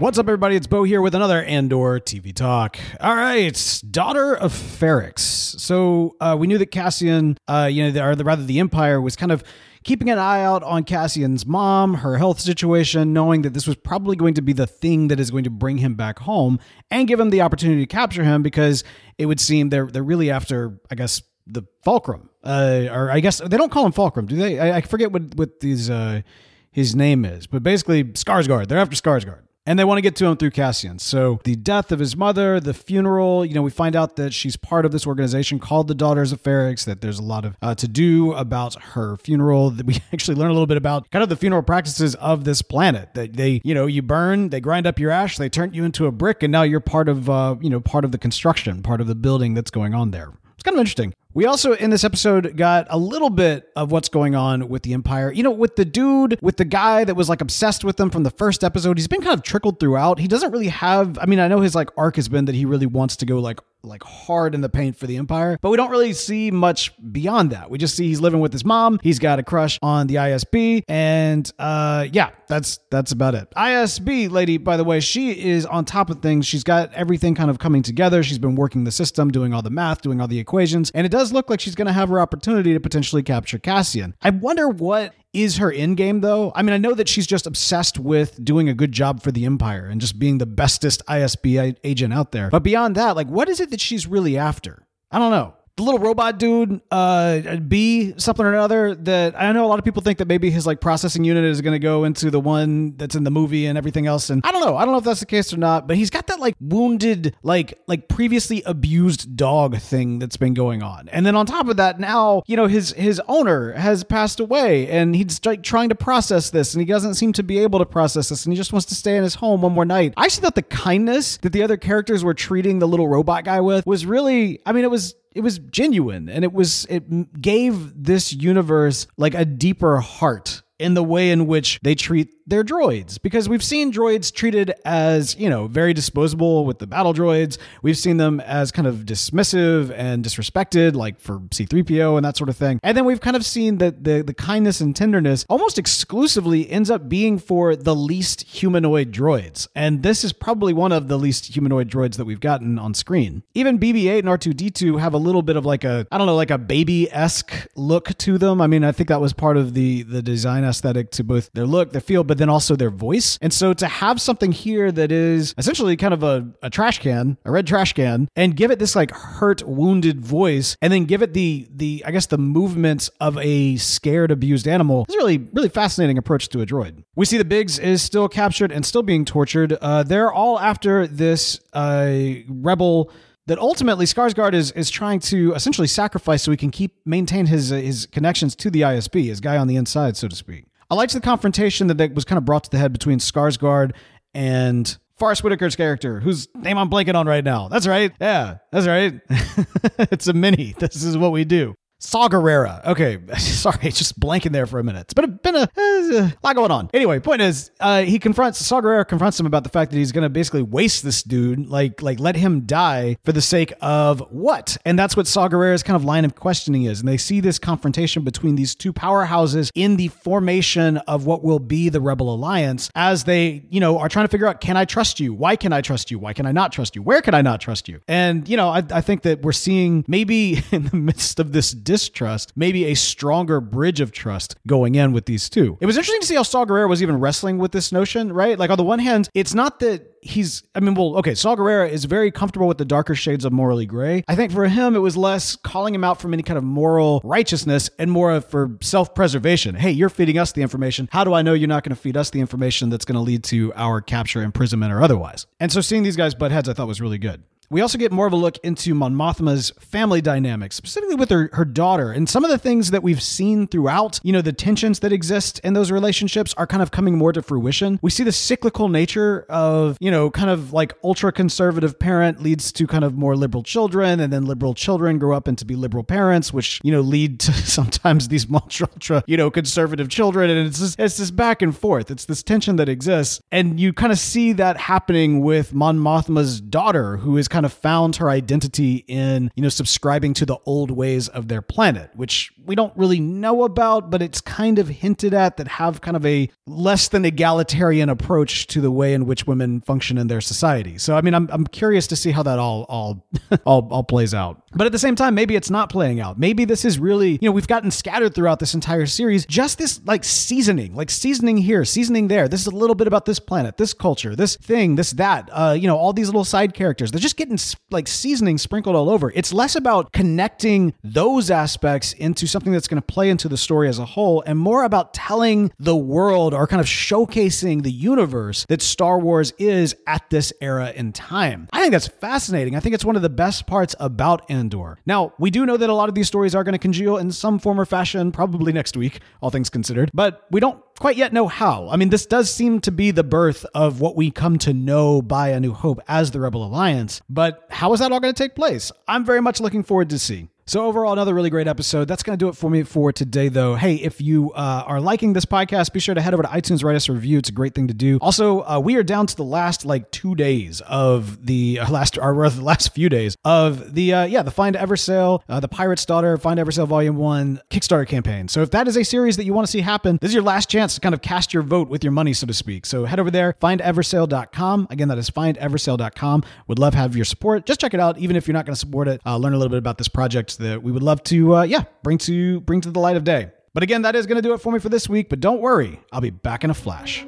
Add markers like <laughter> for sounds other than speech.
What's up, everybody? It's Bo here with another Andor TV talk. All right, daughter of Ferrix. So uh, we knew that Cassian, uh, you know, the, or the, rather the Empire, was kind of keeping an eye out on Cassian's mom, her health situation, knowing that this was probably going to be the thing that is going to bring him back home and give him the opportunity to capture him because it would seem they're they're really after, I guess, the Fulcrum. Uh, or I guess they don't call him Fulcrum, do they? I, I forget what what these uh, his name is, but basically Skarsgård. They're after Skarsgård and they want to get to him through Cassian. So the death of his mother, the funeral, you know, we find out that she's part of this organization called the Daughters of Ferrix, that there's a lot of uh, to do about her funeral. That we <laughs> actually learn a little bit about kind of the funeral practices of this planet. That they, you know, you burn, they grind up your ash, they turn you into a brick, and now you're part of, uh, you know, part of the construction, part of the building that's going on there. It's kind of interesting. We also, in this episode, got a little bit of what's going on with the Empire. You know, with the dude, with the guy that was like obsessed with them from the first episode, he's been kind of trickled throughout. He doesn't really have, I mean, I know his like arc has been that he really wants to go like like hard in the paint for the Empire, but we don't really see much beyond that. We just see he's living with his mom. He's got a crush on the ISB, and uh, yeah, that's that's about it. ISB lady, by the way, she is on top of things. She's got everything kind of coming together. She's been working the system, doing all the math, doing all the equations, and it does look like she's going to have her opportunity to potentially capture Cassian. I wonder what is her end game though? I mean, I know that she's just obsessed with doing a good job for the Empire and just being the bestest ISB agent out there. But beyond that, like, what is it that she's really after? I don't know the little robot dude, uh, B something or another. That I know a lot of people think that maybe his like processing unit is going to go into the one that's in the movie and everything else. And I don't know. I don't know if that's the case or not. But he's got that like wounded, like like previously abused dog thing that's been going on. And then on top of that, now you know his his owner has passed away, and he's like trying to process this, and he doesn't seem to be able to process this, and he just wants to stay in his home one more night. I actually thought the kindness that the other characters were treating the little robot guy with was really. I mean, it was it was genuine and it was it gave this universe like a deeper heart in the way in which they treat their droids because we've seen droids treated as, you know, very disposable with the battle droids. We've seen them as kind of dismissive and disrespected, like for C3PO and that sort of thing. And then we've kind of seen that the, the kindness and tenderness almost exclusively ends up being for the least humanoid droids. And this is probably one of the least humanoid droids that we've gotten on screen. Even BB 8 and R2D2 have a little bit of like a, I don't know, like a baby esque look to them. I mean, I think that was part of the, the design aesthetic to both their look, their feel, but then also their voice. And so to have something here that is essentially kind of a, a trash can, a red trash can, and give it this like hurt, wounded voice, and then give it the the I guess the movements of a scared, abused animal is really really fascinating approach to a droid. We see the Bix is still captured and still being tortured. Uh, they're all after this uh, rebel that ultimately Skarsgård is is trying to essentially sacrifice so he can keep maintain his uh, his connections to the ISB, his guy on the inside, so to speak. I liked the confrontation that was kind of brought to the head between Skarsgård and Forest Whitaker's character, whose name I'm blanking on right now. That's right. Yeah, that's right. <laughs> it's a mini. This is what we do. Saw Gerrera. Okay, <laughs> sorry, just blanking there for a minute. It's been a, been a, a lot going on. Anyway, point is, uh, he confronts Saw Gerrera confronts him about the fact that he's going to basically waste this dude, like like let him die for the sake of what? And that's what Saw Gerrera's kind of line of questioning is. And they see this confrontation between these two powerhouses in the formation of what will be the Rebel Alliance as they, you know, are trying to figure out, can I trust you? Why can I trust you? Why can I not trust you? Where can I not trust you? And you know, I, I think that we're seeing maybe <laughs> in the midst of this distrust, maybe a stronger bridge of trust going in with these two. It was interesting to see how Saw Gerrera was even wrestling with this notion, right? Like on the one hand, it's not that he's I mean, well, okay, Saw Gerrera is very comfortable with the darker shades of morally gray. I think for him it was less calling him out from any kind of moral righteousness and more for self-preservation. Hey, you're feeding us the information. How do I know you're not going to feed us the information that's going to lead to our capture, imprisonment, or otherwise? And so seeing these guys butt heads I thought was really good. We also get more of a look into Mon Mothma's family dynamics, specifically with her, her daughter. And some of the things that we've seen throughout, you know, the tensions that exist in those relationships are kind of coming more to fruition. We see the cyclical nature of, you know, kind of like ultra conservative parent leads to kind of more liberal children, and then liberal children grow up into be liberal parents, which, you know, lead to <laughs> sometimes these ultra, ultra, you know, conservative children. And it's this, it's this back and forth. It's this tension that exists. And you kind of see that happening with Mon Mothma's daughter, who is kind kind of found her identity in, you know, subscribing to the old ways of their planet, which we don't really know about, but it's kind of hinted at that have kind of a less than egalitarian approach to the way in which women function in their society. So I mean, I'm I'm curious to see how that all all <laughs> all, all plays out. But at the same time, maybe it's not playing out. Maybe this is really, you know, we've gotten scattered throughout this entire series, just this like seasoning, like seasoning here, seasoning there. This is a little bit about this planet, this culture, this thing, this that. Uh, you know, all these little side characters. They're just getting like seasoning sprinkled all over. It's less about connecting those aspects into something that's going to play into the story as a whole and more about telling the world or kind of showcasing the universe that Star Wars is at this era in time. I think that's fascinating. I think it's one of the best parts about Andor. Now, we do know that a lot of these stories are going to congeal in some form or fashion, probably next week, all things considered, but we don't quite yet know how. I mean, this does seem to be the birth of what we come to know by A New Hope as the Rebel Alliance, but how is that all going to take place? I'm very much looking forward to see. So, overall, another really great episode. That's going to do it for me for today, though. Hey, if you uh, are liking this podcast, be sure to head over to iTunes, write us a review. It's a great thing to do. Also, uh, we are down to the last like two days of the uh, last, or the last few days of the, uh, yeah, the Find Eversail, uh, the Pirate's Daughter, Find Eversail Volume 1 Kickstarter campaign. So, if that is a series that you want to see happen, this is your last chance to kind of cast your vote with your money, so to speak. So, head over there, findeversail.com. Again, that is findeversail.com. Would love to have your support. Just check it out, even if you're not going to support it. Uh, learn a little bit about this project that we would love to, uh, yeah, bring to bring to the light of day. But again, that is going to do it for me for this week. But don't worry, I'll be back in a flash.